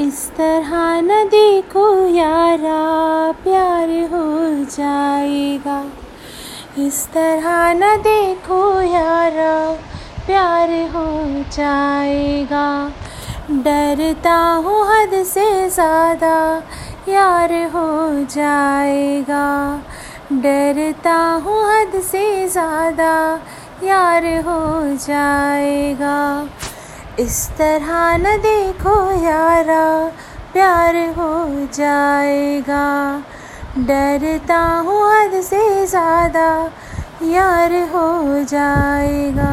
इस तरह न देखो यारा, प्यार हो जाएगा। इस तरह न देखो यारा, प्यार हो जाएगा। डरता हूँ हद से ज़्यादा, यार हो जाएगा। डरता हूँ हद से ज़्यादा, यार हो जाएगा। इस तरह न देखो यारा, प्यार हो जाएगा। डरता हूँ हद से ज़्यादा, यार हो जाएगा।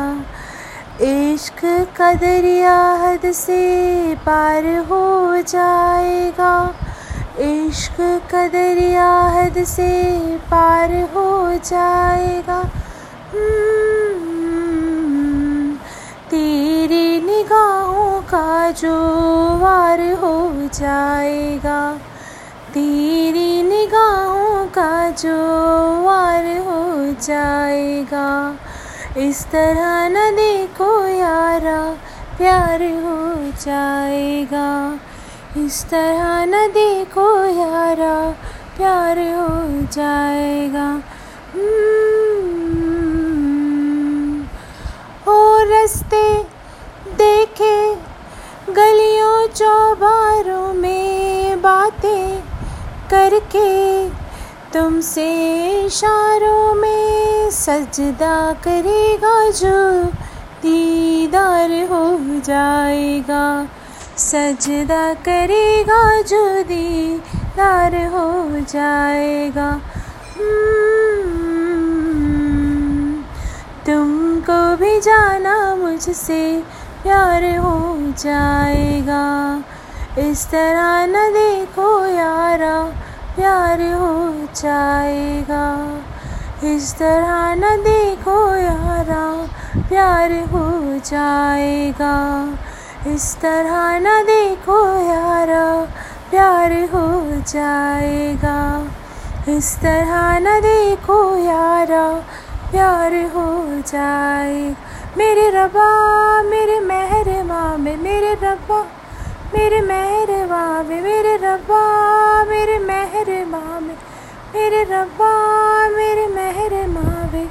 इश्क का दरिया हद से पार हो जाएगा। इश्क का दरिया हद से पार हो जाएगा। का जो वार हो जाएगा। तेरी निगाहों का जो वार हो जाएगा। इस तरह न देखो यारा, प्यार हो जाएगा। इस तरह न देखो यारा, प्यार हो जाएगा। और रस्ते गलियों चौबारों में बातें करके तुमसे इशारों में सजदा करेगा जो दीदार हो जाएगा। सजदा करेगा जो दीदार हो जाएगा। तुमको भी जाना मुझसे प्यार हो जाएगा। इस तरह न देखो यारा, प्यार हो जाएगा। इस तरह न देखो यारा, प्यार हो जाएगा। इस तरह न देखो यारा, प्यार हो जाएगा। इस तरह न देखो यारा प्यार हो जाए। मेरे रबा मेरे महरवा में, मेरे रबा मेरे महरवा में, मेरे रबा मेरे महरवा में, मेरे रबा मेरे महरवा में।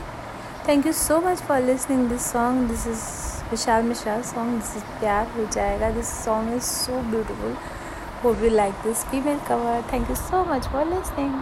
Thank you so much for listening this song this is Vishal Mishra song this is Pyaar Ho Jayega this song is so beautiful hope you like this female cover thank you so much for listening